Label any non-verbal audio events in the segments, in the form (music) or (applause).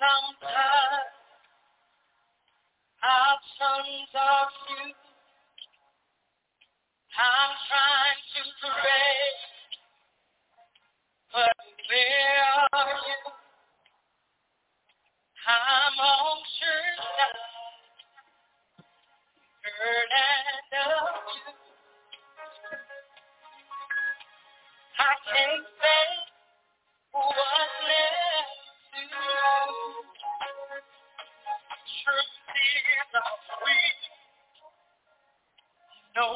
Is uncut. Options are is I'm weak, no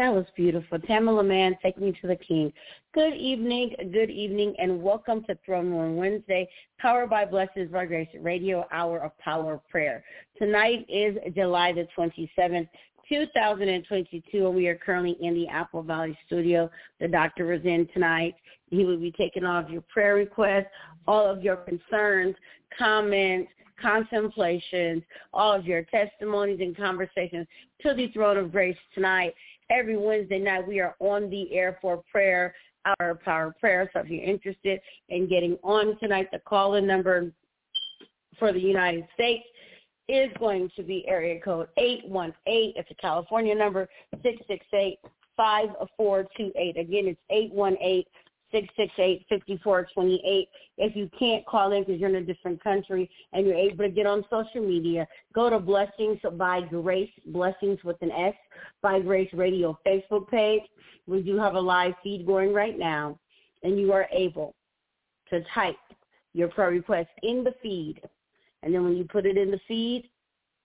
That was beautiful. Tamela Mann, Take Me to the King. Good evening, good evening, and welcome to Throne Room Wednesday, powered by Blessings by Grace Radio Hour of Power of Prayer. Tonight is July the 27th, 2022, and we are currently in the Apple Valley studio. The doctor is in tonight. He will be taking all of your prayer requests, all of your concerns, comments, contemplations, all of your testimonies and conversations to the throne of grace tonight every Wednesday night we are on the air for prayer, our power prayer. So if you're interested in getting on tonight, the call-in number for the United States is going to be area code 818. It's a California number, 668 5428. Again, it's 818 668-5428. If you can't call in because you're in a different country and you're able to get on social media, go to Blessings by Grace, Blessings with an S, by Grace Radio Facebook page. We do have a live feed going right now, and you are able to type your prayer request in the feed. And then when you put it in the feed,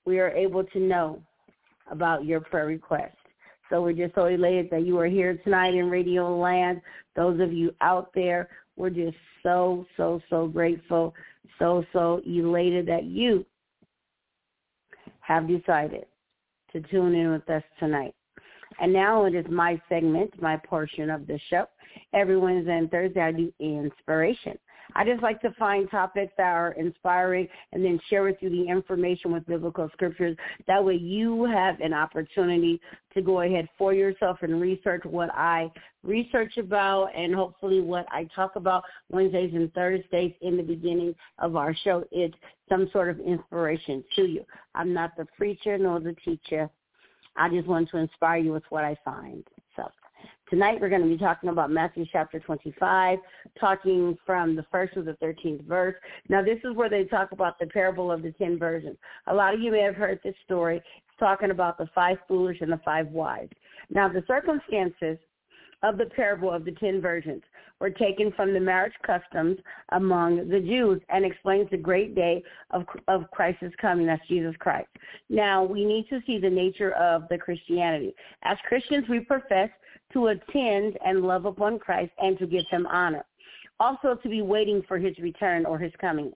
we are able to know about your prayer request. So we're just so elated that you are here tonight in Radio Land. Those of you out there, we're just so, so, so grateful, so, so elated that you have decided to tune in with us tonight. And now it is my segment, my portion of the show. Every Wednesday and Thursday I do inspiration. I just like to find topics that are inspiring and then share with you the information with biblical scriptures. That way you have an opportunity to go ahead for yourself and research what I research about and hopefully what I talk about Wednesdays and Thursdays in the beginning of our show. It's some sort of inspiration to you. I'm not the preacher nor the teacher. I just want to inspire you with what I find. Tonight we're going to be talking about Matthew chapter 25, talking from the first to the 13th verse. Now this is where they talk about the parable of the ten virgins. A lot of you may have heard this story. It's talking about the five foolish and the five wise. Now the circumstances of the parable of the ten virgins were taken from the marriage customs among the Jews and explains the great day of, of Christ's coming. That's Jesus Christ. Now, we need to see the nature of the Christianity. As Christians, we profess to attend and love upon Christ and to give him honor. Also to be waiting for his return or his coming.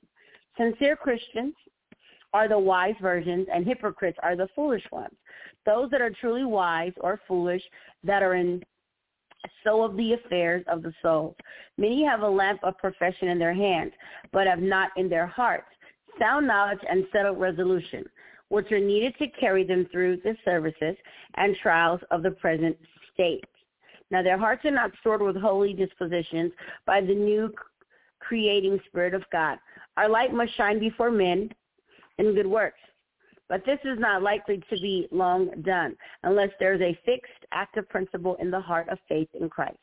Sincere Christians are the wise virgins and hypocrites are the foolish ones. Those that are truly wise or foolish that are in so of the affairs of the soul. Many have a lamp of profession in their hands, but have not in their hearts sound knowledge and settled resolution, which are needed to carry them through the services and trials of the present state. Now their hearts are not stored with holy dispositions by the new creating spirit of God. Our light must shine before men in good works. But this is not likely to be long done unless there is a fixed active principle in the heart of faith in Christ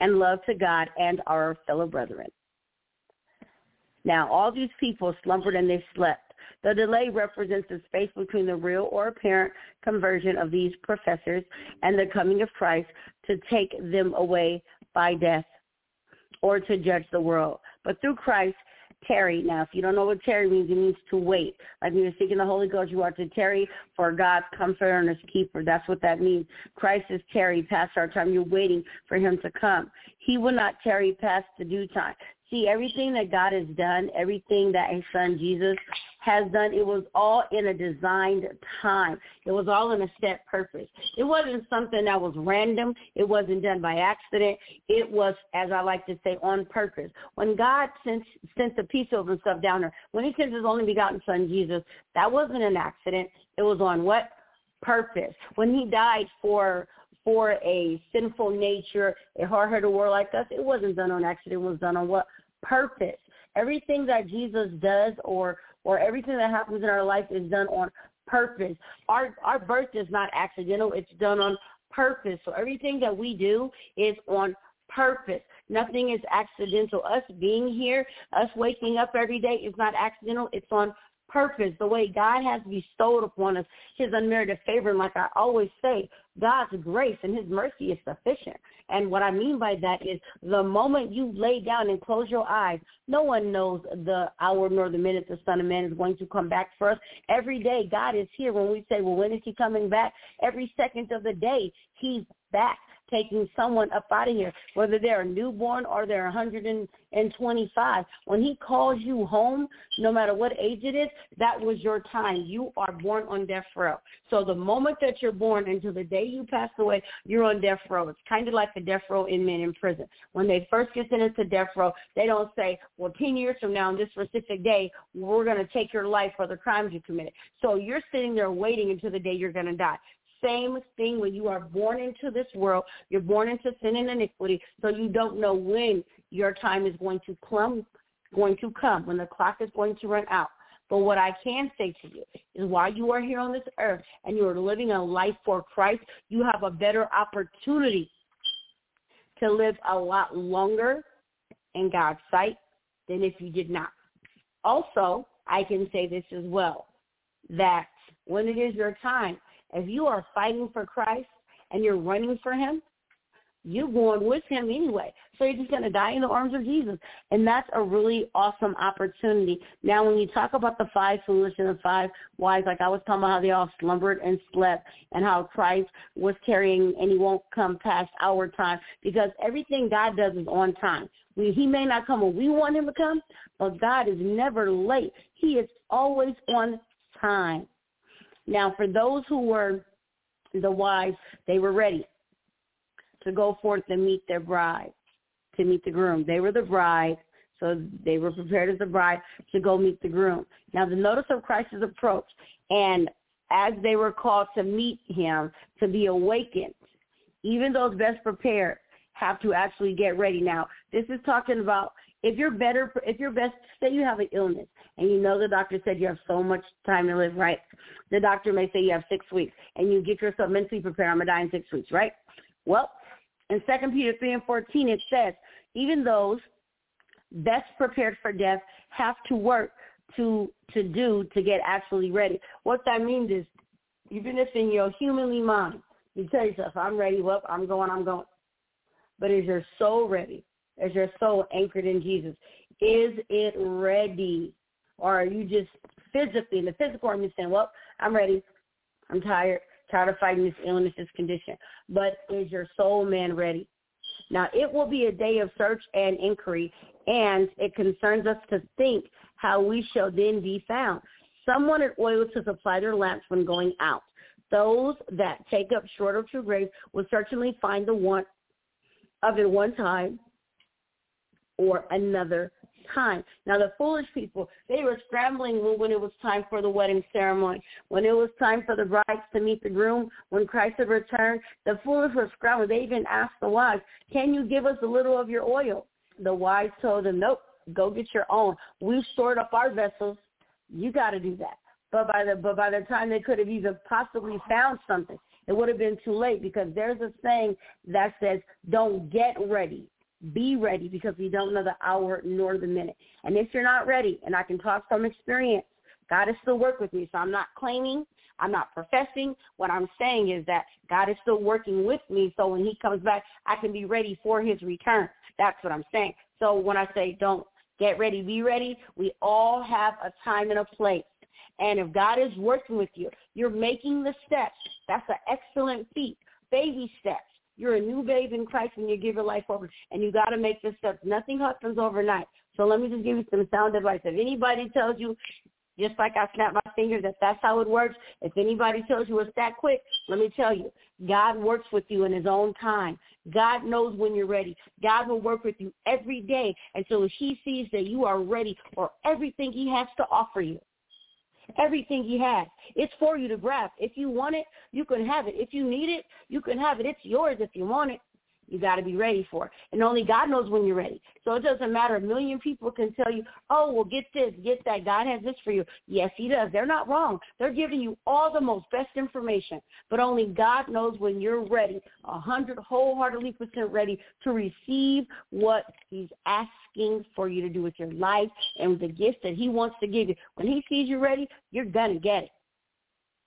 and love to God and our fellow brethren. Now, all these people slumbered and they slept the delay represents the space between the real or apparent conversion of these professors and the coming of Christ to take them away by death or to judge the world. But through Christ, tarry. Now, if you don't know what tarry means, it means to wait. Like when you're seeking the Holy Ghost, you are to tarry for God's comforter and his keeper. That's what that means. Christ is tarry past our time. You're waiting for him to come. He will not tarry past the due time. See, everything that God has done, everything that his son Jesus has done, it was all in a designed time. It was all in a set purpose. It wasn't something that was random. It wasn't done by accident. It was, as I like to say, on purpose. When God sent, sent the piece of himself down there, when he sent his only begotten son, Jesus, that wasn't an accident. It was on what? Purpose. When he died for for a sinful nature, a hard-headed world like us, it wasn't done on accident. It was done on what? Purpose. Everything that Jesus does or or everything that happens in our life is done on purpose. Our our birth is not accidental. It's done on purpose. So everything that we do is on purpose. Nothing is accidental. Us being here, us waking up every day is not accidental. It's on purpose, the way God has bestowed upon us his unmerited favor. And like I always say, God's grace and his mercy is sufficient. And what I mean by that is the moment you lay down and close your eyes, no one knows the hour nor the minute the Son of Man is going to come back for us. Every day God is here when we say, well, when is he coming back? Every second of the day He's back taking someone up out of here, whether they're a newborn or they're 125. When he calls you home, no matter what age it is, that was your time. You are born on death row. So the moment that you're born until the day you pass away, you're on death row. It's kind of like the death row inmate in prison. When they first get sentenced to death row, they don't say, well, 10 years from now on this specific day, we're going to take your life for the crimes you committed. So you're sitting there waiting until the day you're going to die same thing when you are born into this world. You're born into sin and iniquity, so you don't know when your time is going to come, going to come, when the clock is going to run out. But what I can say to you is while you are here on this earth and you are living a life for Christ, you have a better opportunity to live a lot longer in God's sight than if you did not. Also, I can say this as well, that when it is your time, if you are fighting for Christ and you're running for him, you're going with him anyway. So you're just going to die in the arms of Jesus. And that's a really awesome opportunity. Now, when you talk about the five foolish and the five wise, like I was talking about how they all slumbered and slept and how Christ was carrying and he won't come past our time because everything God does is on time. He may not come when we want him to come, but God is never late. He is always on time. Now, for those who were the wives, they were ready to go forth and meet their bride, to meet the groom. They were the bride, so they were prepared as the bride to go meet the groom. Now, the notice of Christ's approach, and as they were called to meet him, to be awakened, even those best prepared have to actually get ready. Now, this is talking about if you're better, if you're best, say you have an illness and you know the doctor said you have so much time to live, right? The doctor may say you have six weeks and you get yourself mentally prepared, I'm going to die in six weeks, right? Well, in 2 Peter 3 and 14, it says, even those best prepared for death have to work to to do to get actually ready. What that means is, even if in your humanly mind, you tell yourself, I'm ready, well, I'm going, I'm going. But is your soul ready? Is your soul anchored in Jesus? Is it ready? Or are you just physically, in the physical realm, you saying, well, I'm ready. I'm tired, tired of fighting this illness, this condition. But is your soul man ready? Now, it will be a day of search and inquiry, and it concerns us to think how we shall then be found. Some wanted oil to supply their lamps when going out. Those that take up short of true grace will certainly find the want of it one time or another time. Now the foolish people, they were scrambling when it was time for the wedding ceremony. When it was time for the brides to meet the groom, when Christ had returned, the foolish were scrambling. They even asked the wise, can you give us a little of your oil? The wise told them, nope, go get your own. We've stored up our vessels. You got to do that. But by the but by the time they could have even possibly found something, it would have been too late because there's a saying that says, "Don't get ready, be ready because we don't know the hour nor the minute. And if you're not ready, and I can talk from experience, God is still working with me. So I'm not claiming, I'm not professing. What I'm saying is that God is still working with me. So when he comes back, I can be ready for his return. That's what I'm saying. So when I say don't get ready, be ready, we all have a time and a place. And if God is working with you, you're making the steps. That's an excellent feat. Baby steps. You're a new babe in Christ when you give your life over, and you got to make this step. Nothing happens overnight. So let me just give you some sound advice. If anybody tells you, just like I snap my fingers, that that's how it works, if anybody tells you it's that quick, let me tell you, God works with you in his own time. God knows when you're ready. God will work with you every day until he sees that you are ready for everything he has to offer you everything he has. It's for you to grab. If you want it, you can have it. If you need it, you can have it. It's yours if you want it. You got to be ready for it. And only God knows when you're ready. So it doesn't matter. A million people can tell you, oh, well, get this, get that. God has this for you. Yes, he does. They're not wrong. They're giving you all the most best information. But only God knows when you're ready, a hundred wholeheartedly percent ready to receive what he's asking for you to do with your life and the gifts that he wants to give you. When he sees you ready, you're going to get it.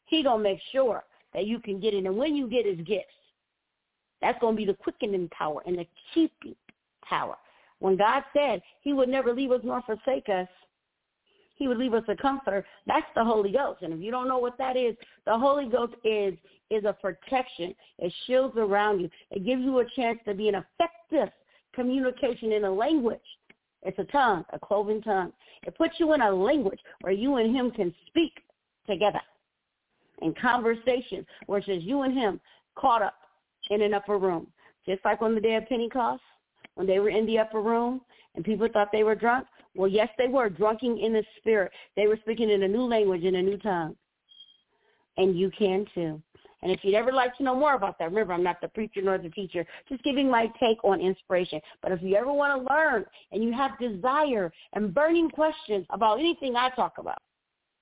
He going to make sure that you can get it. And when you get his gifts, that's going to be the quickening power and the keeping power. When God said he would never leave us nor forsake us, he would leave us a comforter. That's the Holy Ghost. And if you don't know what that is, the Holy Ghost is is a protection. It shields around you. It gives you a chance to be an effective communication in a language. It's a tongue, a cloven tongue. It puts you in a language where you and him can speak together in conversation where it says you and him caught up in an upper room. Just like on the day of Pentecost, when they were in the upper room and people thought they were drunk. Well, yes, they were drunken in the spirit. They were speaking in a new language, in a new tongue. And you can too. And if you'd ever like to know more about that, remember, I'm not the preacher nor the teacher, just giving my take on inspiration. But if you ever want to learn and you have desire and burning questions about anything I talk about,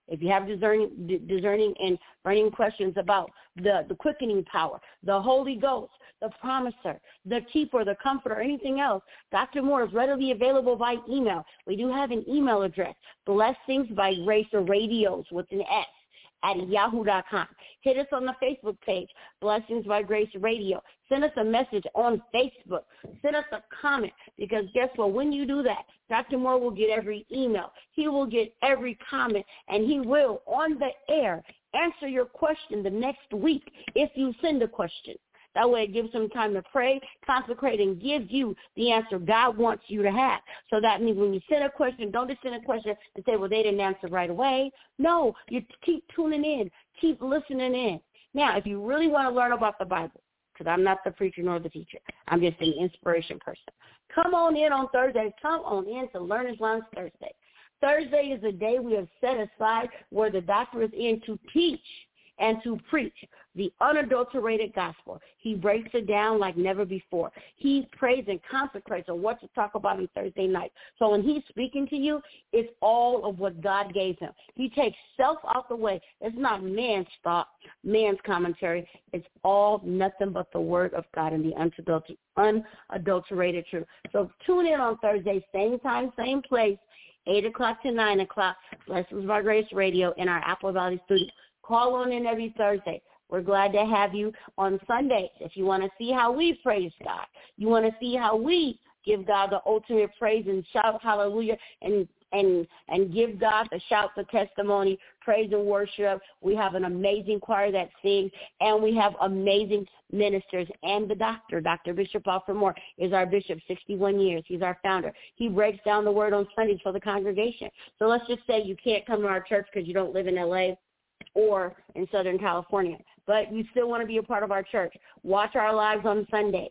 if you have discerning, discerning and burning questions about the, the quickening power, the Holy Ghost, the promiser, the keeper, the comforter, anything else, Dr. Moore is readily available by email. We do have an email address, blessings by grace or radios with an S at yahoo.com. Hit us on the Facebook page, Blessings by Grace Radio. Send us a message on Facebook. Send us a comment because guess what? When you do that, Dr. Moore will get every email. He will get every comment and he will, on the air, answer your question the next week if you send a question. That way it gives them time to pray, consecrate, and give you the answer God wants you to have. So that means when you send a question, don't just send a question and say, well, they didn't answer right away. No, you keep tuning in, keep listening in. Now, if you really want to learn about the Bible, because I'm not the preacher nor the teacher. I'm just an inspiration person. Come on in on Thursday. Come on in to Learner's Lounge Thursday. Thursday is a day we have set aside where the doctor is in to teach and to preach the unadulterated gospel. He breaks it down like never before. He prays and consecrates on what to talk about on Thursday night. So when he's speaking to you, it's all of what God gave him. He takes self out the way. It's not man's thought, man's commentary. It's all nothing but the word of God and the unadulterated truth. So tune in on Thursday, same time, same place, 8 o'clock to 9 o'clock, Blessings by Grace Radio in our Apple Valley studio. Call on in every Thursday. We're glad to have you on Sundays. If you want to see how we praise God, you want to see how we give God the ultimate praise and shout hallelujah and and and give God the shout, the testimony, praise and worship. We have an amazing choir that sings, and we have amazing ministers. And the doctor, Dr. Bishop Alfred Moore, is our bishop, 61 years. He's our founder. He breaks down the word on Sundays for the congregation. So let's just say you can't come to our church because you don't live in L.A or in Southern California. But you still want to be a part of our church. Watch our lives on Sunday.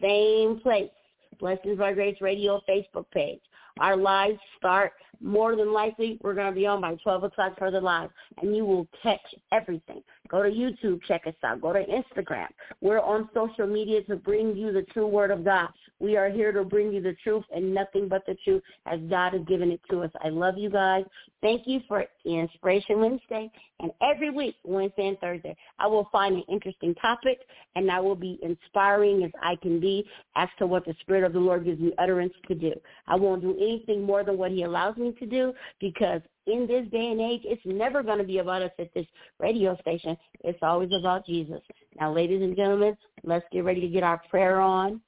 Same place. Blessings by Grace Radio Facebook page. Our lives start more than likely we're going to be on by 12 o'clock for the live, and you will catch everything. Go to YouTube, check us out. Go to Instagram. We're on social media to bring you the true word of God. We are here to bring you the truth and nothing but the truth as God has given it to us. I love you guys. Thank you for Inspiration Wednesday. And every week, Wednesday and Thursday, I will find an interesting topic and I will be inspiring as I can be as to what the Spirit of the Lord gives me utterance to do. I won't do anything more than what he allows me to do because in this day and age, it's never going to be about us at this radio station. It's always about Jesus. Now, ladies and gentlemen, let's get ready to get our prayer on,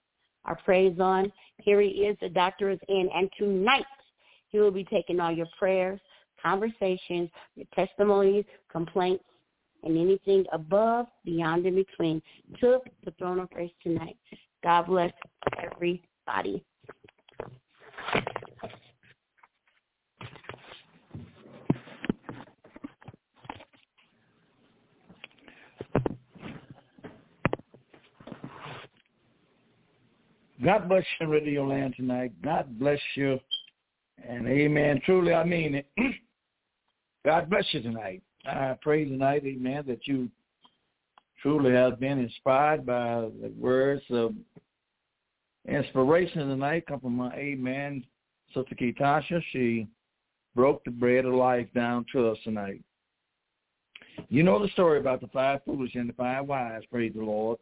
our praise on. Here he is. The doctor is in. And tonight, he will be taking all your prayers, conversations, your testimonies, complaints, and anything above, beyond, and between to the throne of grace tonight. God bless everybody. God bless you, Radio Land tonight. God bless you. And amen. Truly, I mean it. (clears throat) God bless you tonight. I pray tonight, amen, that you truly have been inspired by the words of inspiration tonight. Come from my amen, Sister Ketasha. She broke the bread of life down to us tonight. You know the story about the five foolish and the five wise, praise the Lord.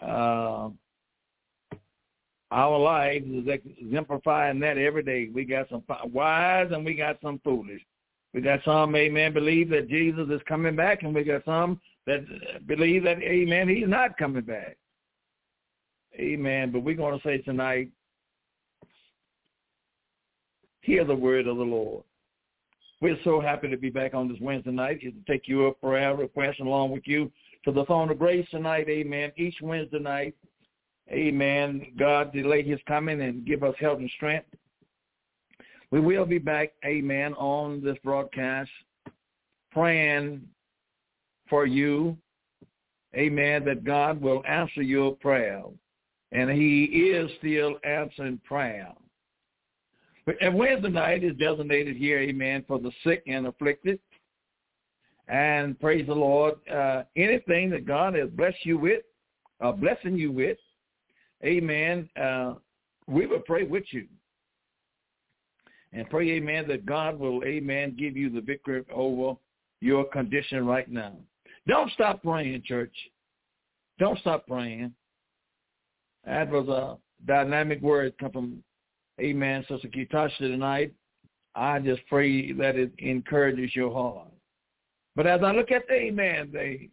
Uh, our lives is exemplifying that every day. We got some wise and we got some foolish. We got some, amen, believe that Jesus is coming back, and we got some that uh, believe that, amen, he's not coming back. Amen. But we're going to say tonight, hear the word of the Lord. We're so happy to be back on this Wednesday night to take you your prayer request along with you to the throne of grace tonight. Amen. Each Wednesday night. Amen. God delay his coming and give us health and strength. We will be back, amen, on this broadcast praying for you, amen, that God will answer your prayer. And he is still answering prayer. And Wednesday night is designated here, amen, for the sick and afflicted. And praise the Lord, uh, anything that God has blessed you with, uh, blessing you with, amen, uh, we will pray with you. And pray, amen, that God will, amen, give you the victory over your condition right now. Don't stop praying, church. Don't stop praying. That was a dynamic word come from, amen, Sister Kitasha tonight. I just pray that it encourages your heart. But as I look at the, amen, the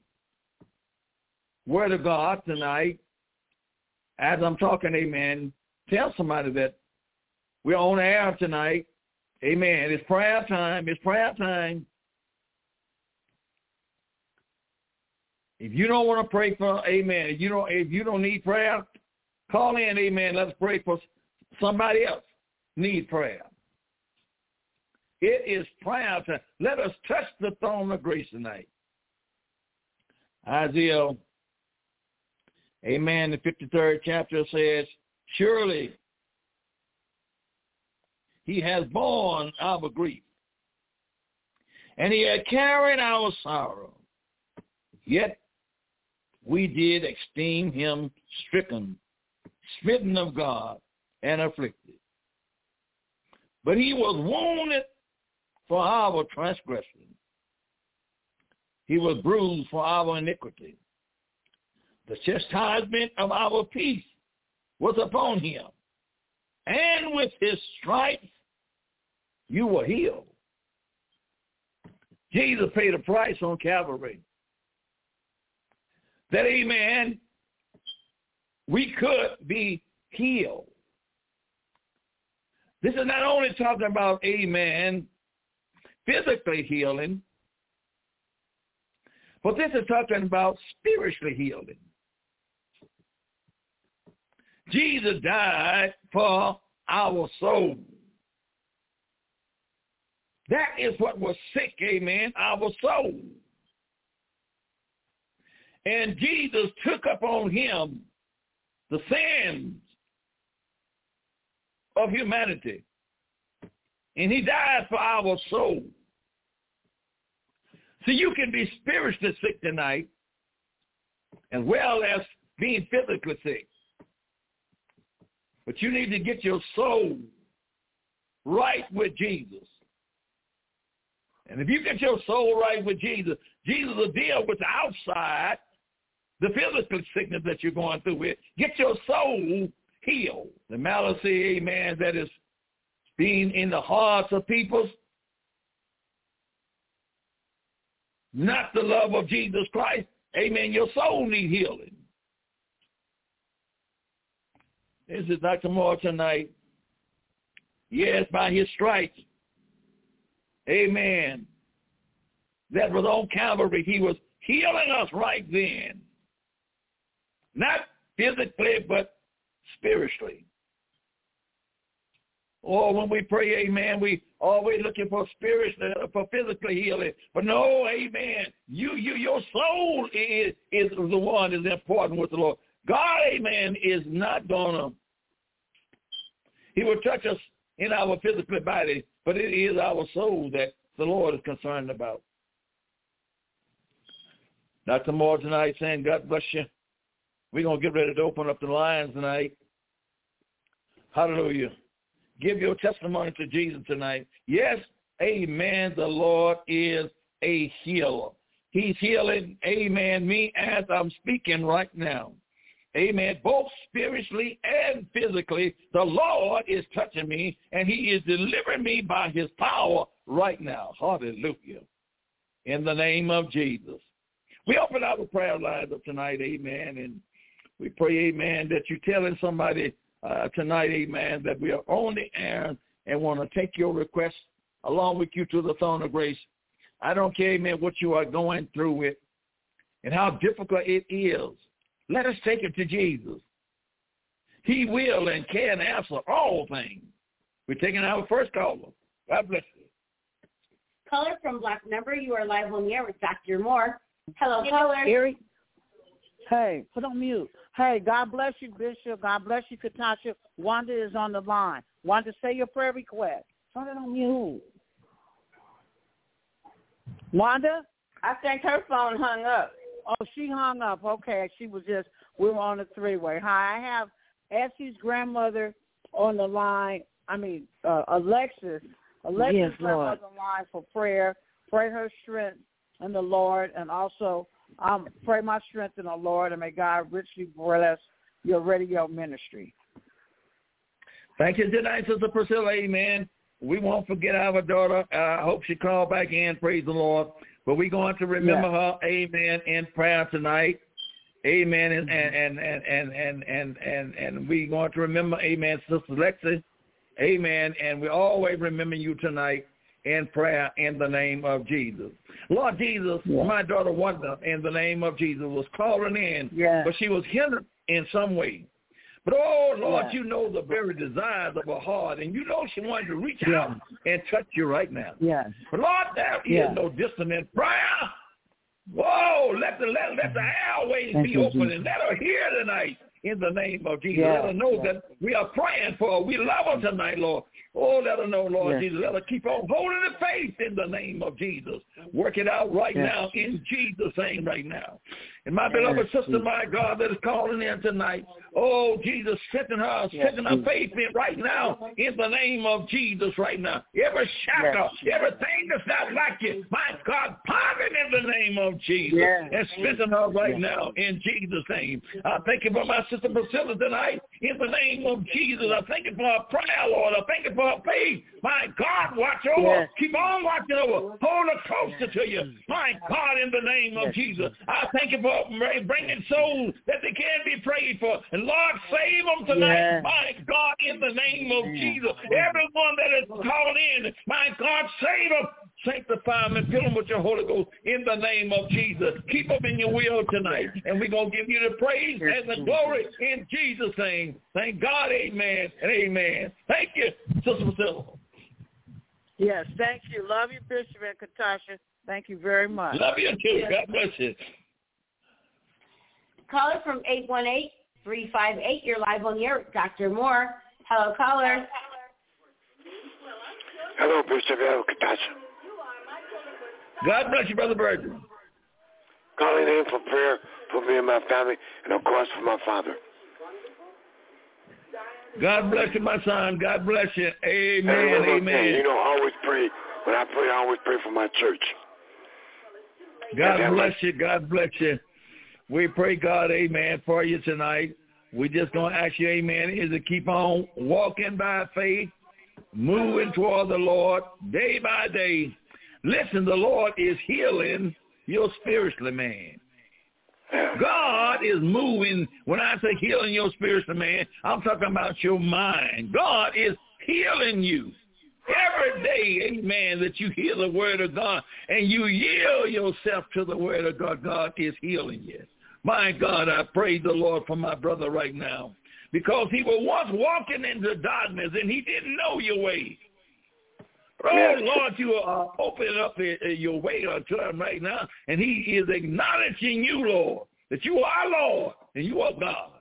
word of God tonight, as I'm talking, amen, tell somebody that we're on air tonight. Amen. It's prayer time. It's prayer time. If you don't want to pray for, amen. If you don't, if you don't need prayer, call in, amen. Let's pray for somebody else need prayer. It is prayer time. Let us touch the throne of grace tonight. Isaiah, amen, the 53rd chapter says, Surely he has borne our grief, and he had carried our sorrow. Yet we did esteem him stricken, smitten of God, and afflicted. But he was wounded for our transgression. He was bruised for our iniquity. The chastisement of our peace was upon him. And with his stripes you were healed. Jesus paid a price on Calvary. That, amen, we could be healed. This is not only talking about, amen, physically healing, but this is talking about spiritually healing. Jesus died for our soul. That is what was sick, amen, our soul. And Jesus took upon him the sins of humanity. And he died for our soul. So you can be spiritually sick tonight as well as being physically sick. But you need to get your soul right with Jesus. And if you get your soul right with Jesus, Jesus will deal with the outside, the physical sickness that you're going through with. Get your soul healed. The malice, amen, that is being in the hearts of people, not the love of Jesus Christ, amen, your soul need healing. This is Dr. Moore tonight. Yes, by his stripes, Amen. That was on Calvary. He was healing us right then. Not physically, but spiritually. Or when we pray, amen, we always looking for spiritual, uh, for physical healing. But no, amen. You, you, your soul is, is the one is important with the Lord. God, amen, is not gonna, he will touch us in our physical body, but it is our soul that the Lord is concerned about. Dr. Moore tonight saying, God bless you. We're going to get ready to open up the lines tonight. Hallelujah. Give your testimony to Jesus tonight. Yes, amen, the Lord is a healer. He's healing, amen, me as I'm speaking right now. Amen. Both spiritually and physically, the Lord is touching me and he is delivering me by his power right now. Hallelujah. In the name of Jesus. We open our prayer lines up tonight, amen, and we pray, amen, that you're telling somebody uh, tonight, amen, that we are on the air and want to take your request along with you to the throne of grace. I don't care, amen, what you are going through with and how difficult it is. Let us take it to Jesus. He will and can answer all things. We're taking our first caller. God bless you. Caller from Black Number, you are live on the air with Dr. Moore. Hello, caller. Eric. Hey, put on mute. Hey, God bless you, Bishop. God bless you, Katasha. Wanda is on the line. Wanda, say your prayer request. Turn it on mute. Wanda? I think her phone hung up. Oh, she hung up. Okay, she was just, we were on a three-way. Hi, I have Essie's grandmother on the line. I mean, uh, Alexis. Alexis Yes, grandmother Lord. on the line for prayer. Pray her strength in the Lord, and also um, pray my strength in the Lord, and may God richly bless your radio ministry. Thank you tonight, Sister Priscilla. Amen. We won't forget our daughter. Uh, I hope she called back in. Praise the Lord. But we're going to remember her. Amen. In prayer tonight. Amen. And and and and and and and and we're going to remember. Amen. Sister Lexi. Amen. And we always remember you tonight in prayer in the name of Jesus. Lord Jesus, my daughter Wanda, in the name of Jesus, was calling in, Yes. but she was hindered in some way. But oh Lord, Yes. you know the very desires of her heart, and you know she wanted to reach Yes. out and touch you right now. Yes. But Lord, there is Yes. no in prayer. Whoa, let the let, let the mm-hmm. airways Thank be you, open Jesus. and let her hear tonight in the name of Jesus. Yes. Let her know Yes. that we are praying for her. We love her tonight, Lord. Oh, let her know, Lord Yes. Jesus. Let her keep on holding the faith in the name of Jesus. Work it out right now in Jesus' name right now. And my Yes, beloved sister, Jesus. my God, that is calling in tonight. Oh, Jesus, strengthen her, Yes, strengthen her faith in right now in the name of Jesus right now. Every shackle, Yes. everything that's not like you, my God, pardon in the name of Jesus. And strengthen her right now in Jesus' name. I thank you for my sister Priscilla tonight in the name of Jesus. I thank you for her prayer, Lord. I thank you for her faith. My God, watch over. Keep on watching over. Hold her closer to you. My God, in the name of Jesus. I thank you for bringing souls that they can be prayed for. And Lord, save them tonight. Yes. My God, in the name of Amen. Jesus. Everyone that is called in, my God, save them. Sanctify them and fill them with your Holy Ghost in the name of Jesus. Keep them in your will tonight. And we're going to give you the praise and the glory in Jesus' name. Thank God, amen and amen. Thank you, Sister Priscilla. Yes, thank you. Love you, Bishop and Katasha. Thank you very much. Love you too. God bless you. Caller from 818-358, you're live on the air Dr. Moore. Hello, caller. Hello, Bishop El Katasha. God bless you, Brother Virgin. Calling in for prayer for me and my family, and of course for my father. God bless you, my son. God bless you. and Amen. one more thing, Amen. you know, I always pray. When I pray, I always pray for my church. God bless you. God bless you. We pray, God, amen, for you tonight. we just going to ask you, amen, is to keep on walking by faith, moving toward the Lord day by day. Listen, the Lord is healing your spiritually, man. God is moving. When I say healing your spiritually, man, I'm talking about your mind. God is healing you. Every day, amen, that you hear the word of God and you yield yourself to the word of God, God is healing you. My God, I praise the Lord for my brother right now because he was once walking into darkness and he didn't know your way. Oh. Lord, you are opening up your way unto him right now, and he is acknowledging you, Lord, that you are Lord and you are God.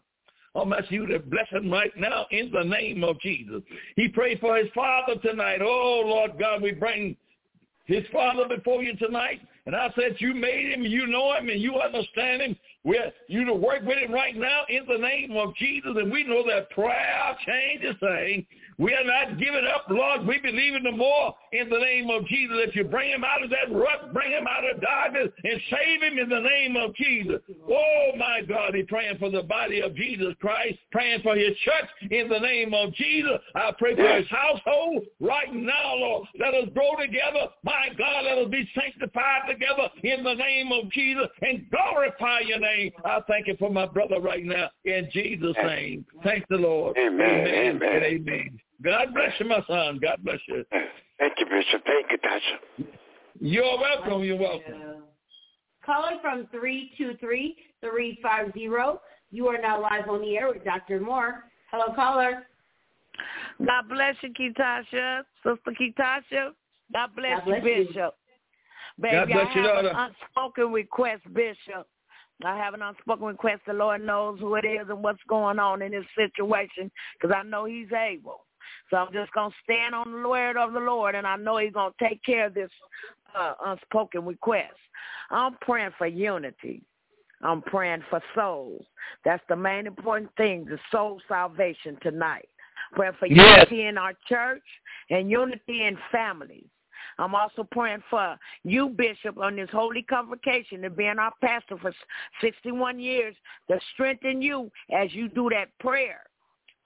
I'm asking you to bless him right now in the name of Jesus. He prayed for his father tonight. Oh, Lord God, we bring his father before you tonight. And I said, you made him, you know him, and you understand him. We're you to work with him right now in the name of Jesus. And we know that prayer changes things. We are not giving up, Lord. We believe in the more in the name of Jesus that you bring him out of that rut, bring him out of darkness, and save him in the name of Jesus. Oh, my God, he's praying for the body of Jesus Christ, praying for his church in the name of Jesus. I pray for his household right now, Lord. Let us grow together. My God, let us be sanctified together in the name of Jesus and glorify your name. I thank you for my brother right now in Jesus' name. Thank the Lord. Amen. Amen. Amen. Amen. God bless you, my son. God bless you. Thank you, Bishop. Thank you, Tasha. You're welcome. You're welcome. Caller from 323-350. You are now live on the air with Dr. Moore. Hello, caller. God bless you, Ketasha. Sister Ketasha. God bless, God bless you, you. Bishop. Baby, God bless I have daughter. an unspoken request, Bishop. I have an unspoken request. The Lord knows who it is and what's going on in this situation because I know he's able. So I'm just going to stand on the word of the Lord, and I know he's going to take care of this uh, unspoken request. I'm praying for unity. I'm praying for souls. That's the main important thing, the soul salvation tonight. Praying for Yes. unity in our church and unity in families. I'm also praying for you, Bishop, on this holy convocation and being our pastor for 61 years to strengthen you as you do that prayer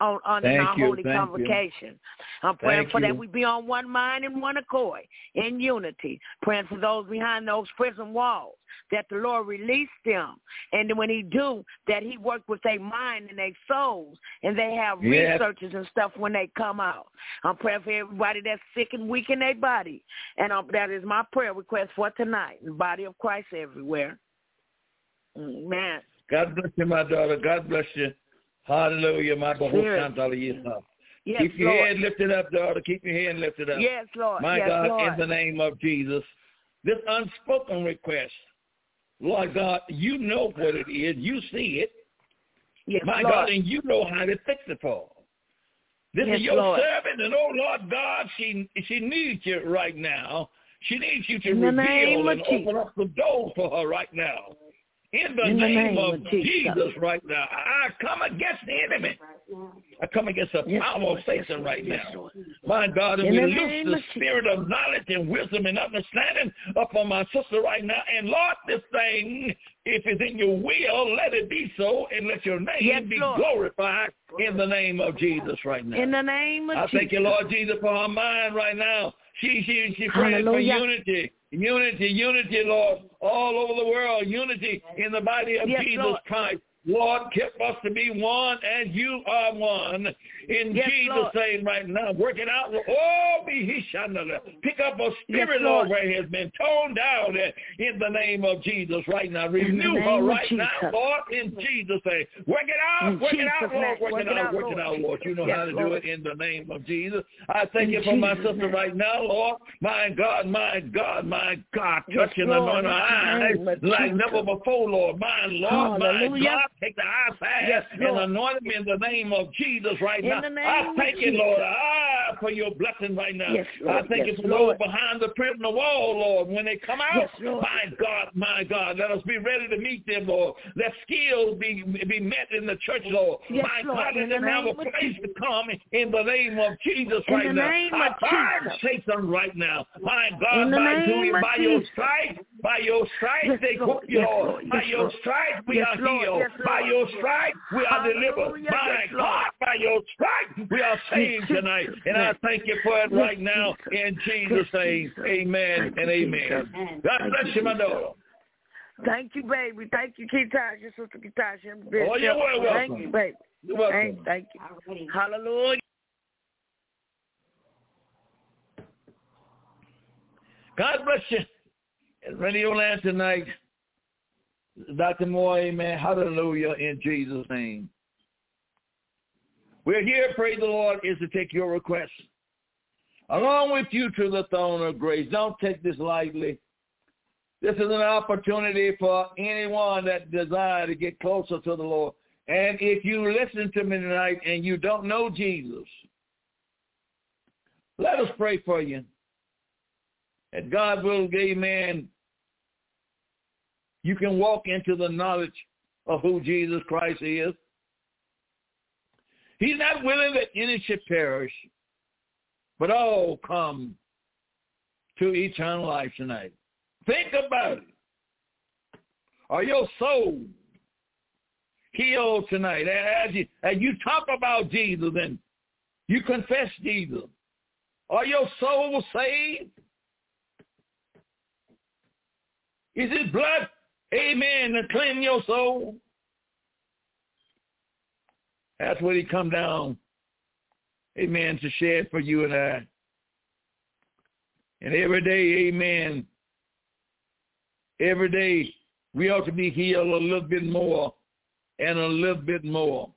on, on in our you, holy thank you. convocation. I'm praying Thank for you. that we be on one mind and one accord in unity. Praying for those behind those prison walls that the Lord release them, and when He do, that He work with their mind and their souls, and they have Yes. researches and stuff when they come out. I'm praying for everybody that's sick and weak in their body, and um, that is my prayer request for tonight. The body of Christ everywhere. Amen. God bless you, my daughter. God bless you. Hallelujah, my. Bahusantala yes, Keep your Lord. head lifted up, daughter. Keep your head lifted up. Yes, Lord. My yes, God, Lord. in the name of Jesus. This unspoken request, Lord God, you know what it is. You see it. yes, My Lord. God, and you know how to fix it for. This Yes, is your Lord. servant, and oh Lord God, she she needs you right now. She needs you to In the name reveal and Jesus. open up the door for her right now. In the, In the name, name of Jesus. Jesus right now, I come against the enemy. I come against the Yes, power Lord. of Satan right Yes, now. Lord. My God, and In we the loose the of spirit of knowledge and wisdom and understanding upon my sister right now. And Lord, this thing, if it's in your will, let it be so, and let your name Yes, be Lord. glorified in the name of Jesus right now. In the name of I Jesus. I thank you, Lord Jesus, for her mind right now. She she she praying for unity, unity, unity, Lord, all over the world, unity in the body of Yes, Jesus Lord. Christ. Lord, keep us to be one as you are one. In Yes, Jesus' Lord. name right now, work it out. Oh, be he. Pick up a spirit, Yes, Lord, Lord. where has been toned down in the name of Jesus right now. Renew her right now, Lord, in Jesus' name. Work it out, In work it out, Lord, name. work, it out, work it out, Lord. You know Yes, how to do it in the name of Jesus. I thank In you for my Jesus' sister name. right now, Lord. My God, my God, my God. Yes, Touching the Lord, on her eyes like never before, Lord. My Lord, my Hallelujah. God. Take the eyes fast Yes, and anoint me in the name of Jesus right In now. I thank you, Lord. Ah, for your blessing right now. Yes, I thank Yes, you for Lord. those behind the prison wall, Lord. When they come out, my God, my God, let us be ready to meet them, Lord. Let skills be be met in the church, Lord. My Lord. God, let them have a place to come in the name of Jesus In right now. I bind Jesus. Satan right now. My God, by, of by your stripes, by your stripes, they Lord. quote you, Yes, Lord. By your stripes, we are healed. Yes, By your stripes, we are delivered. Hallelujah. My Yes, God, by your stripes, we are saved tonight. And I thank you for it right now in Jesus' name. Amen and amen. God bless you, you, my daughter. Thank you, baby. Thank you, Ketasha, Sister Ketasha. Oh, you're well Thank you, baby. You're welcome. Thank, thank you. Hallelujah. God bless you. At Radio Land tonight, Dr. Moore, amen. Hallelujah in Jesus' name. We're here, praise the Lord, is to take your request Along with you to the throne of grace. Don't take this lightly. This is an opportunity for anyone that desire to get closer to the Lord. And if you listen to me tonight and you don't know Jesus, let us pray for you. That God will, amen, you can walk into the knowledge of who Jesus Christ is. He's not willing that any should perish, but all come to eternal life tonight. Think about it. Are your soul healed tonight? As you, as you talk about Jesus and you confess Jesus, are your soul saved? Is his blood, amen, to cleanse your soul? That's what he come down, amen, to shed for you and I. And every day, amen, every day we ought to be healed a little bit more and a little bit more.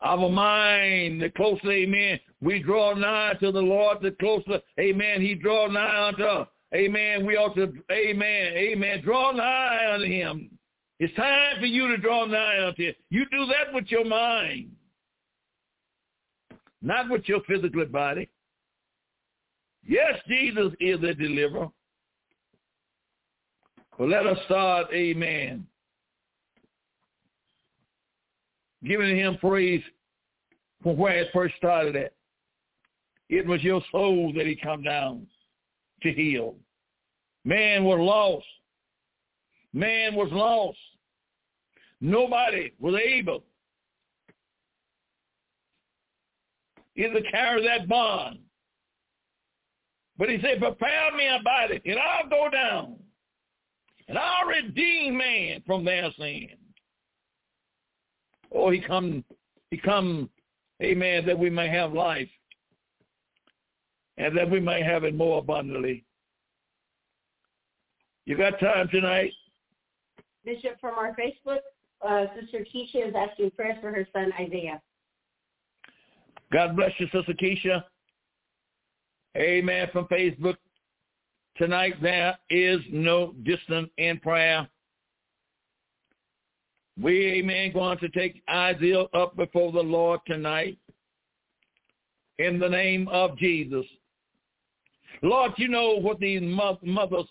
Our mind, the closer, amen, we draw nigh to the Lord, the closer, amen, he draw nigh unto us. Amen. We ought to, amen, amen, draw nigh unto him. It's time for you to draw nigh unto him. You do that with your mind, not with your physical body. Yes, Jesus is a deliverer. But let us start, amen, giving him praise from where it first started at. It was your soul that he come down to heal. Man was lost. Man was lost. Nobody was able either carry that bond. But he said, prepare me a body, and I'll go down, and I'll redeem man from their sin. Oh, he come, he come, amen, that we may have life, and that we may have it more abundantly. You got time tonight? Bishop, from our Facebook, uh, Sister Keisha is asking prayers for her son Isaiah. God bless you, Sister Keisha. Amen. From Facebook. Tonight there is no distance in prayer. We, amen, going to take Isaiah up before the Lord tonight in the name of Jesus. Lord, you know what these mothers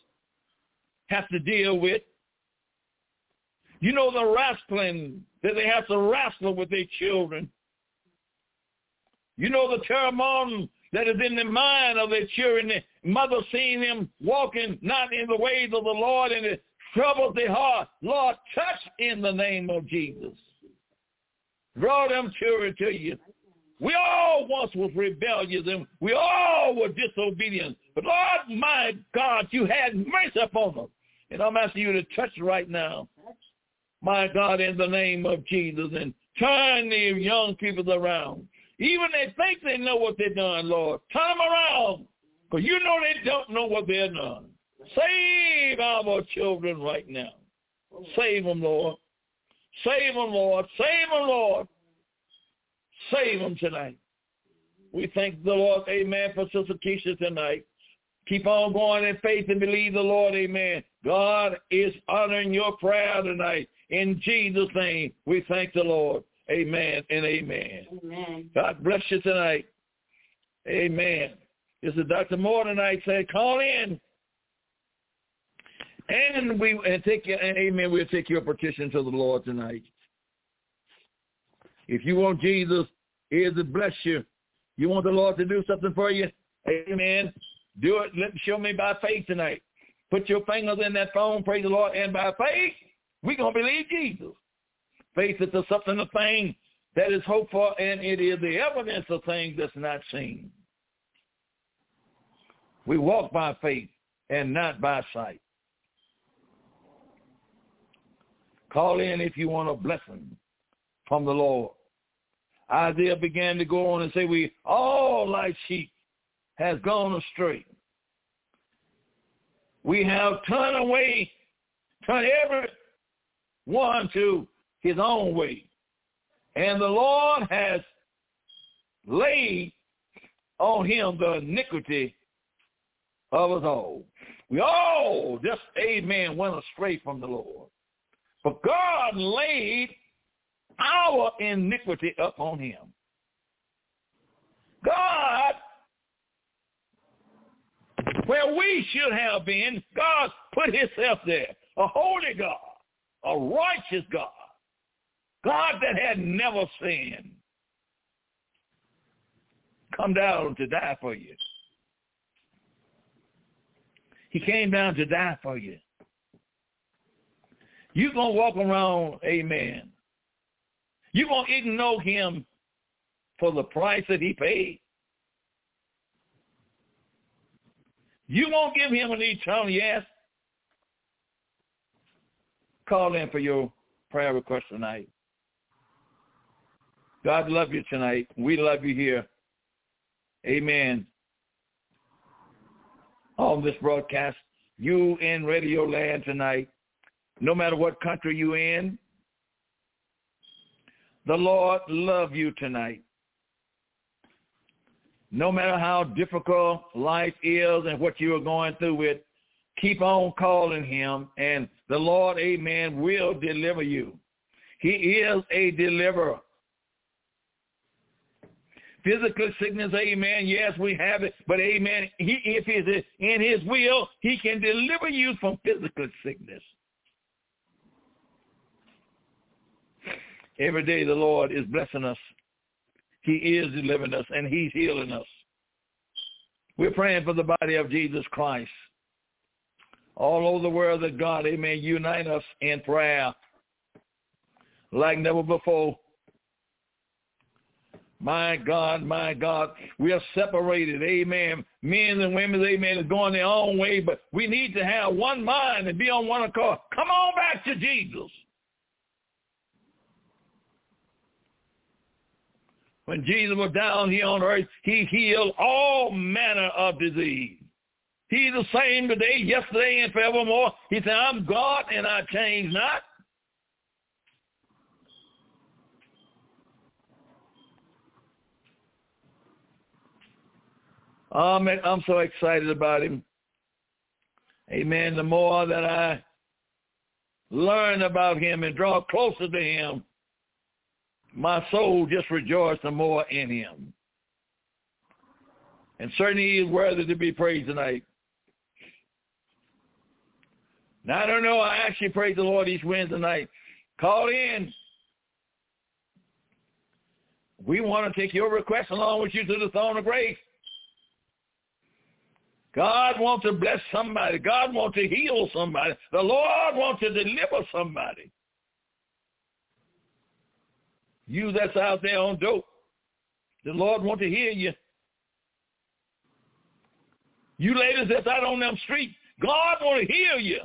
have to deal with. You know the wrestling that they have to wrestle with their children. You know the turmoil that is in the mind of their children. The mother seeing them walking not in the ways of the Lord and it troubles their heart. Lord, touch in the name of Jesus. Draw them children to you. We all once was rebellious and we all were disobedient. But Lord, my God, you had mercy upon us. And I'm asking you to touch right now. My God, in the name of Jesus, and turn these young people around. Even they think they know what they're doing, Lord. Turn them around. Because you know they don't know what they're doing. Save our children right now. Save them, Lord. Save them, Lord. Save them, Lord. Save them tonight. We thank the Lord, amen, for Sister Keisha tonight. Keep on going in faith and believe the Lord, amen. God is honoring your prayer tonight. In Jesus' name, we thank the Lord. Amen and amen. Amen. God bless you tonight. Amen. This is Dr. Moore tonight saying, call in. And we and take your and amen, we'll take your petition to the Lord tonight. If you want Jesus, here's to bless you. You want the Lord to do something for you? Amen. Do it. Let show me by faith tonight. Put your fingers in that phone, praise the Lord, and by faith, we're going to believe Jesus. Faith is the something, a thing that is hoped for, and it is the evidence of things that's not seen. We walk by faith and not by sight. Call in if you want a blessing from the Lord. Isaiah began to go on and say, we all like sheep has gone astray. We have turned away, turned every one to his own way. And the Lord has laid on him the iniquity of us all. We all just, amen, went astray from the Lord. But God laid our iniquity upon him. God where we should have been, God put himself there. A holy God, a righteous God, God that had never sinned, come down to die for you. He came down to die for you. You're going to walk around, amen. You're going to know him for the price that he paid. You won't give him an eternal yes? Call in for your prayer request tonight. God love you tonight. We love you here. Amen. on this broadcast. You in radio land tonight, no matter what country you in, the Lord love you tonight. No matter how difficult life is and what you are going through with, keep on calling him and the Lord, amen, will deliver you. He is a deliverer. Physical sickness, amen, yes, we have it, but amen, he, if it's in his will, he can deliver you from physical sickness. Every day the Lord is blessing us. He is delivering us and he's healing us. We're praying for the body of Jesus Christ. All over the world that God, amen, unite us in prayer like never before. My God, my God, we are separated, amen. Men and women, amen, is going their own way, but we need to have one mind and be on one accord. Come on back to Jesus. When Jesus was down here on earth, he healed all manner of disease. He's the same today, yesterday, and forevermore. He said, I'm God and I change not. Oh, man, I'm so excited about him. Amen. The more that I learn about him and draw closer to him, my soul just rejoices the more in him. And certainly he is worthy to be praised tonight. Now, I don't know. I actually praise the Lord each Wednesday night. Call in. We want to take your request along with you to the throne of grace. God wants to bless somebody. God wants to heal somebody. The Lord wants to deliver somebody. You that's out there on dope, the Lord want to hear you. You ladies that's out on them streets, God want to heal you.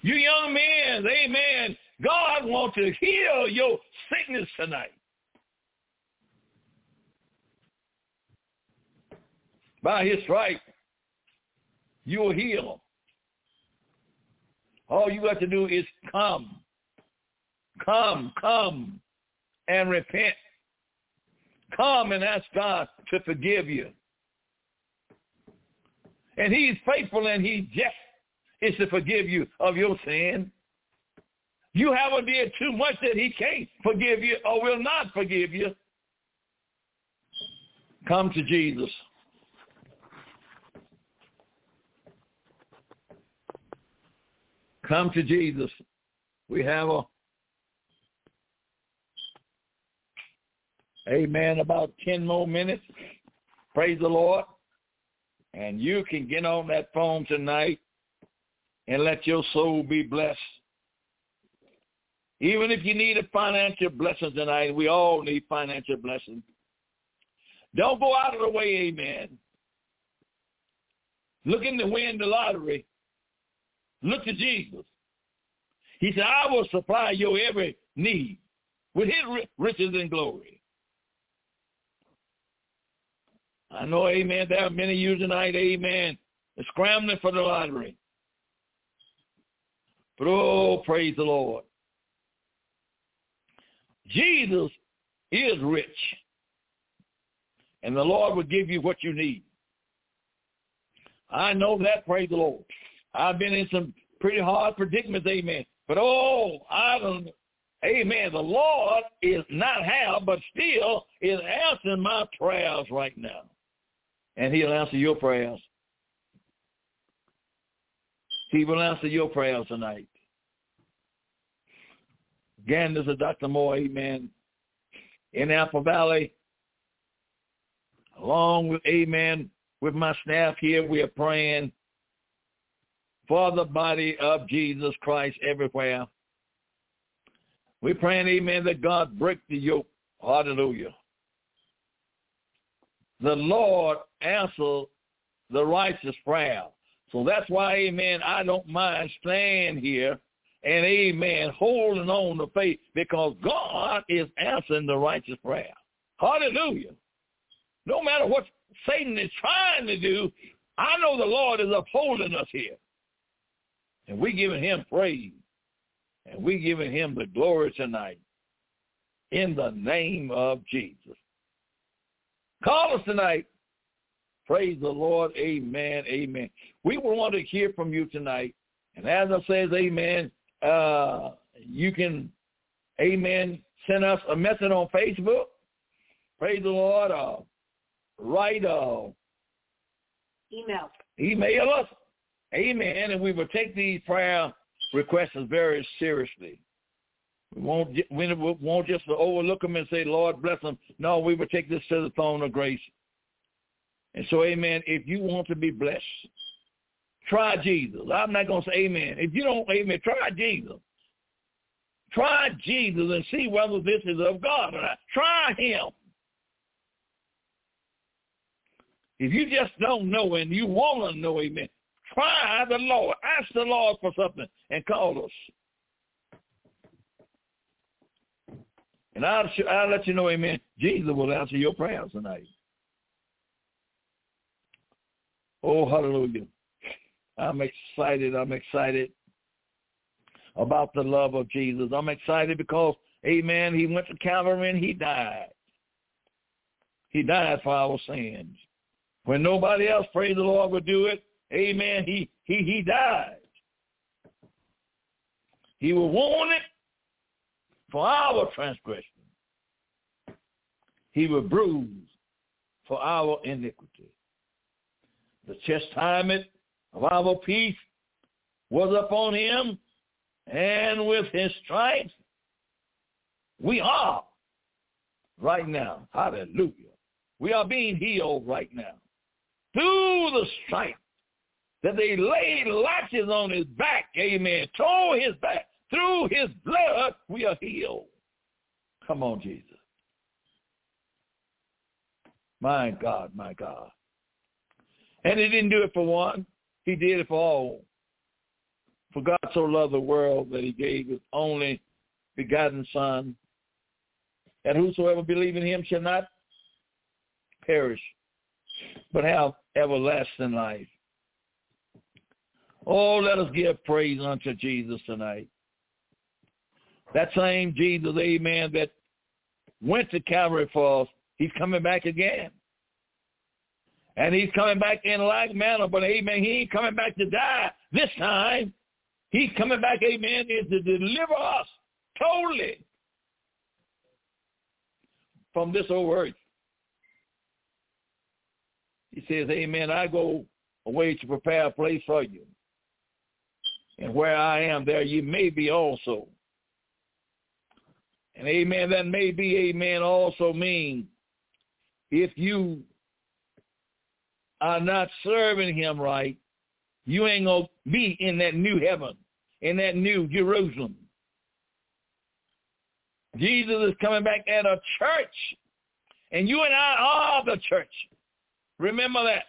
You young men, amen. God want to heal your sickness tonight. By his stripes, you will heal. All you got to do is come. Come, come and repent. Come and ask God to forgive you. And he's faithful and he's just is to forgive you of your sin. You haven't did too much that he can't forgive you or will not forgive you. Come to Jesus. Come to Jesus. We have a Amen. About 10 more minutes. Praise the Lord. And you can get on that phone tonight and let your soul be blessed. Even if you need a financial blessing tonight, we all need financial blessing. Don't go out of the way, amen. Looking to win the lottery. Look to Jesus. He said, I will supply your every need with his riches and glory. I know, amen, there are many of you tonight, amen, scrambling for the lottery. But oh, praise the Lord. Jesus is rich. And the Lord will give you what you need. I know that, praise the Lord. I've been in some pretty hard predicaments, amen. But oh, I don't, amen. The Lord is not how, but still is answering my prayers right now. And he'll answer your prayers. He will answer your prayers tonight. Again, this is Dr. Moore, amen, in Apple Valley. Along with, amen, with my staff here, we are praying for the body of Jesus Christ everywhere. We're praying, amen, that God break the yoke. Hallelujah. The Lord answers the righteous prayer. So that's why, amen, I don't mind staying here and, amen, holding on to faith because God is answering the righteous prayer. Hallelujah. No matter what Satan is trying to do, I know the Lord is upholding us here. And we're giving him praise. And we're giving him the glory tonight. In the name of Jesus. Call us tonight. Praise the Lord. Amen. Amen. We want to hear from you tonight. And as I says, amen, uh, you can, amen, send us a message on Facebook. Praise the Lord. Uh, write uh, email. Email us. Amen. And we will take these prayer requests very seriously. We won't, we won't just overlook them and say, Lord, bless them. No, we will take this to the throne of grace. And so, amen, if you want to be blessed, try Jesus. I'm not going to say amen. If you don't, amen, try Jesus. Try Jesus and see whether this is of God or not. Try him. If you just don't know and you want to know, amen, try the Lord. Ask the Lord for something and call us. And I'll, I'll let you know, amen, (laughs) Jesus will answer your prayers tonight. Oh, hallelujah. I'm excited. I'm excited about the love of Jesus. I'm excited because, amen, he went to Calvary and he died. He died for our sins. When nobody else, praise the Lord, would do it, amen, he, he, he died. He was wounded for our transgression. He was bruised for our iniquity. The chastisement of our peace was upon him, and with his stripes we are right now. Hallelujah. We are being healed right now. Through the stripes that they laid lashes on his back, amen, tore his back. Through his blood, we are healed. Come on, Jesus. My God, my God. And he didn't do it for one. He did it for all. For God so loved the world that he gave his only begotten Son, that whosoever believe in him shall not perish, but have everlasting life. Oh, let us give praise unto Jesus tonight. That same Jesus, amen, that went to Calvary for us, he's coming back again. And he's coming back in like manner, but amen, he ain't coming back to die this time. He's coming back, amen, is to deliver us totally from this old earth. He says, amen, I go away to prepare a place for you. And where I am, there you may be also. And amen, that may be, amen, also mean if you are not serving him right, you ain't going to be in that new heaven, in that new Jerusalem. Jesus is coming back at a church, and you and I are the church. Remember that.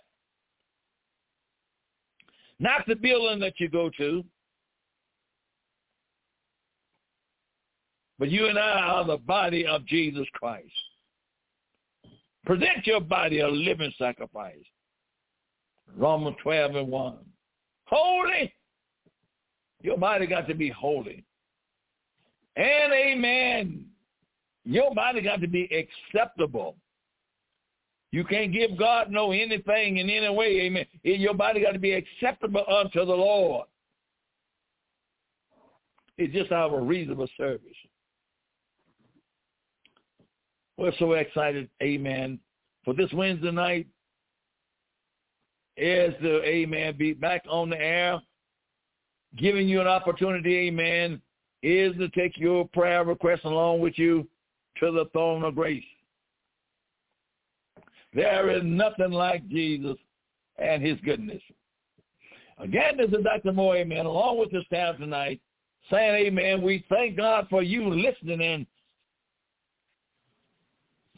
Not the building that you go to, but you and I are the body of Jesus Christ. Present your body a living sacrifice. Romans 12 and 1. Holy. Your body got to be holy. And amen. Your body got to be acceptable. You can't give God no anything in any way, amen. Your body got to be acceptable unto the Lord. It's just our reasonable service. We're so excited, amen, for this Wednesday night is the, amen, be back on the air, giving you an opportunity, amen, is to take your prayer request along with you to the throne of grace. There is nothing like Jesus and his goodness. Again, this is Dr. Moore, amen, along with the staff tonight, saying, amen, we thank God for you listening and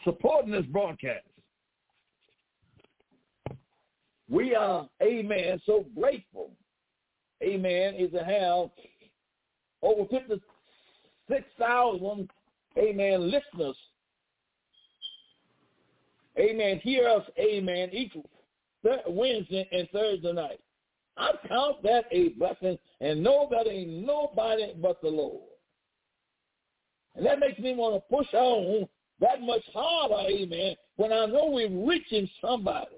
supporting this broadcast. We are, amen, so grateful, amen, is to have over 56,000, amen, listeners, amen, hear us, amen, each Wednesday and Thursday night. I count that a blessing and know that ain't nobody but the Lord. And that makes me want to push on that much harder, amen, when I know we're reaching somebody.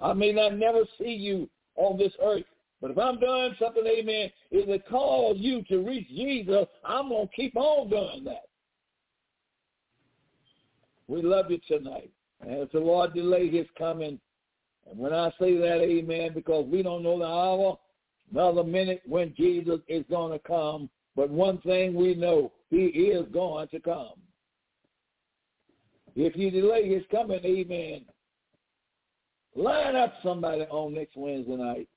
I may not never see you on this earth, but if I'm doing something, amen, is it cause you to reach Jesus, I'm going to keep on doing that. We love you tonight. And as the Lord delay his coming, and when I say that, amen, because we don't know the hour, another minute when Jesus is going to come, but one thing we know, he is going to come. If you delay his coming, amen, line up somebody on next Wednesday night.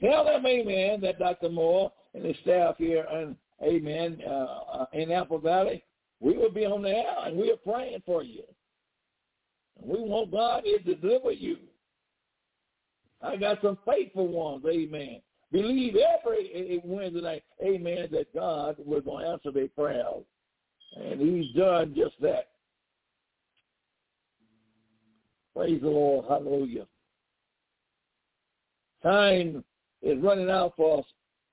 Tell them, amen, that Dr. Moore and his staff here, and amen, uh, in Apple Valley, we will be on the air, and we are praying for you. And we want God to deliver you. I got some faithful ones, amen. Believe every Wednesday night, amen, that God was going to answer their prayers. And he's done just that. Praise the Lord. Hallelujah. Time is running out for us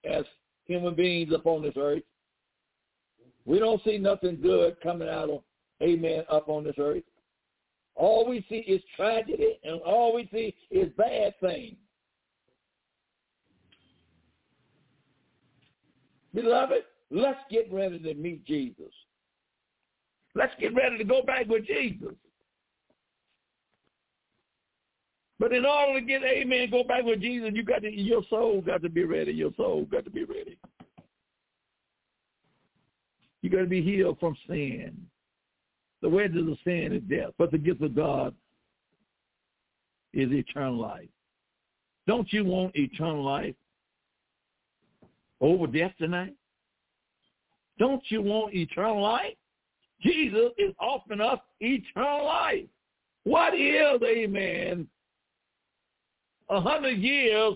as human beings upon this earth. We don't see nothing good coming out of, amen, up on this earth. All we see is tragedy, and all we see is bad things. Beloved, let's get ready to meet Jesus. Let's get ready to go back with Jesus. But in order to get amen, go back with Jesus, you got to your soul got to be ready. Your soul got to be ready. You got to be healed from sin. The wages of sin is death, but the gift of God is eternal life. Don't you want eternal life over death tonight? Don't you want eternal life? Jesus is offering us eternal life. What is, amen, a hundred years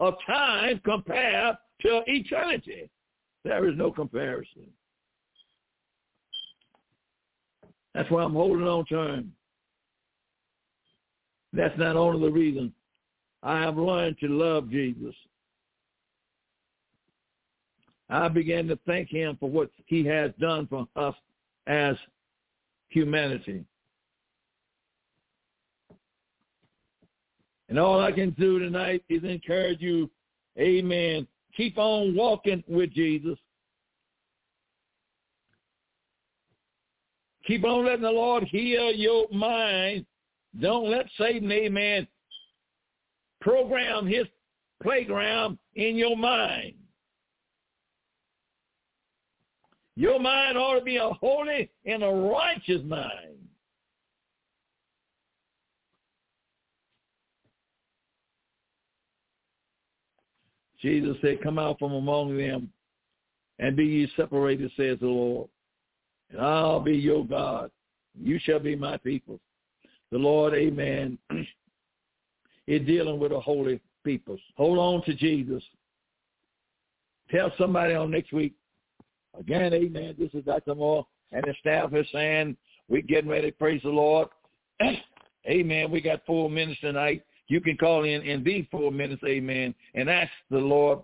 of time compared to eternity? There is no comparison. That's why I'm holding on to him. That's not only the reason. I have learned to love Jesus. I began to thank him for what he has done for us as humanity. And all I can do tonight is encourage you, amen, keep on walking with Jesus. Keep on letting the Lord heal your mind. Don't let Satan, amen, program his playground in your mind. Your mind ought to be a holy and a righteous mind. Jesus said, come out from among them and be ye separated, says the Lord and I'll be your God. You shall be my people. The Lord, amen, (clears throat) is dealing with a holy people. Hold on to Jesus. Tell somebody on next week. Again, amen. This is Dr. Moore and the staff is saying we're getting ready. Praise the Lord. (clears throat) amen. We got four minutes tonight. You can call in in these four minutes, amen, and ask the Lord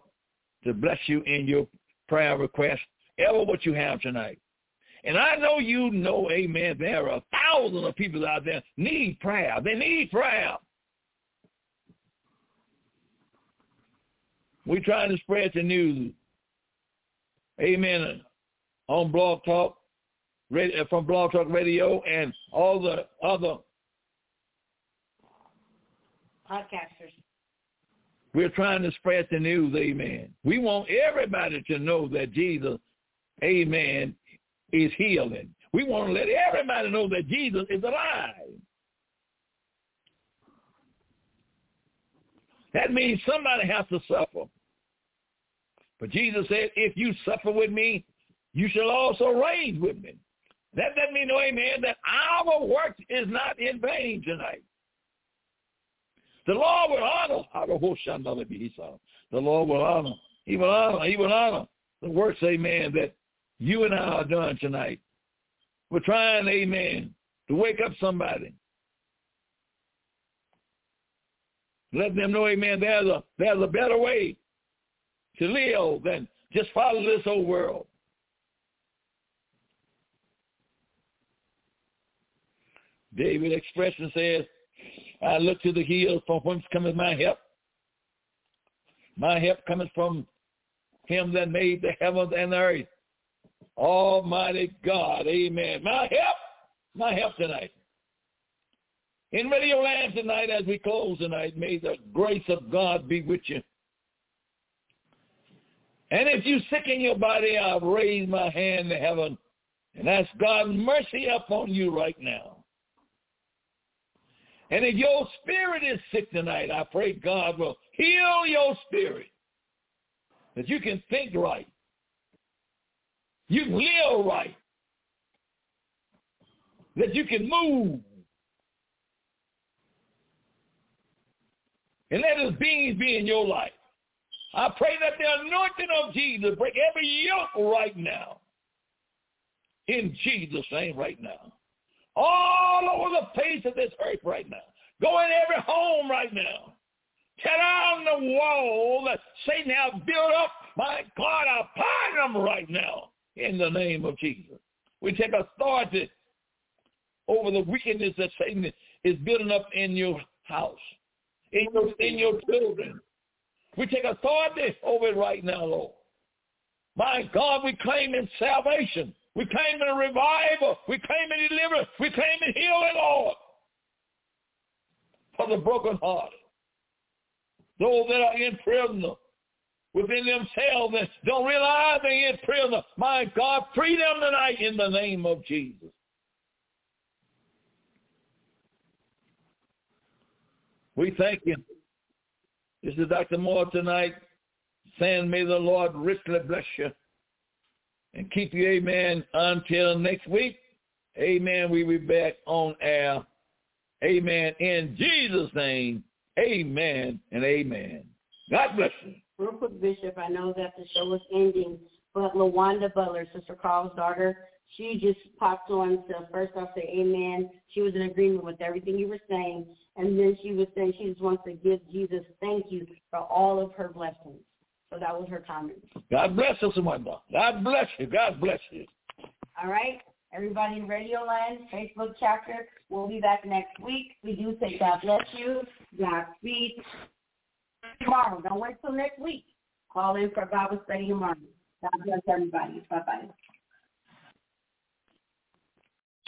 to bless you in your prayer request, ever what you have tonight. And I know you know, amen, there are thousands of people out there need prayer. They need prayer. We're trying to spread the news. Amen. On Blog Talk, uh, from Blog Talk Radio and all the other podcasters. We're trying to spread the news, amen. We want everybody to know that Jesus, amen, is healing. We want to let everybody know that Jesus is alive. That means somebody has to suffer. But Jesus said, if you suffer with me, you shall also reign with me. That doesn't mean, no amen, that our work is not in vain tonight. The Lord will honor. The Lord will honor. He will honor. He will honor the works, amen, that you and I are doing tonight. We're trying, amen, to wake up somebody. Let them know, amen, there's a, there's a better way to live than just follow this old world. David expression says, I look to the hills from whence cometh my help. My help cometh from him that made the heavens and the earth. Almighty God, amen. My help, my help tonight. In Radio Land tonight, as we close tonight, may the grace of God be with you. And if you're sick in your body, I'll raise my hand to heaven and ask God mercy upon you right now. And if your spirit is sick tonight, I pray God will heal your spirit. That you can think right. You can live right. That you can move. And let his beings be in your life. I pray that the anointing of Jesus break every yoke right now. In Jesus' name right now all over the face of this earth right now. Go in every home right now. Tear down the wall that Satan has built up. My God, I them right now in the name of Jesus. We take authority over the wickedness that Satan is building up in your house, in your, in your children. We take authority over it right now, Lord. My God, we claim in salvation. We claim in a revival. We claim in deliverance. We claim in healing, Lord. For the brokenhearted. Those that are in prison within themselves and don't realize they're in prison. My God, free them tonight in the name of Jesus. We thank you. This is Dr. Moore tonight saying, may the Lord richly bless you and keep you, amen, until next week. Amen. We will be back on air. Amen. In Jesus' name, amen and amen. God bless you. Real quick, Bishop, I know that the show is ending, but LaWanda Butler, Sister Carl's daughter, she just popped on to first off say amen. She was in agreement with everything you were saying. And then she was saying she just wants to give Jesus thank you for all of her blessings. So that was her comment. God bless us, Wanda. God bless you. God bless you. All right. Everybody in Radio Land, Facebook chapter, we'll be back next week. We do say God bless you. God speed. Tomorrow. Don't wait till next week. Call in for Bible study tomorrow. God bless everybody. Bye-bye.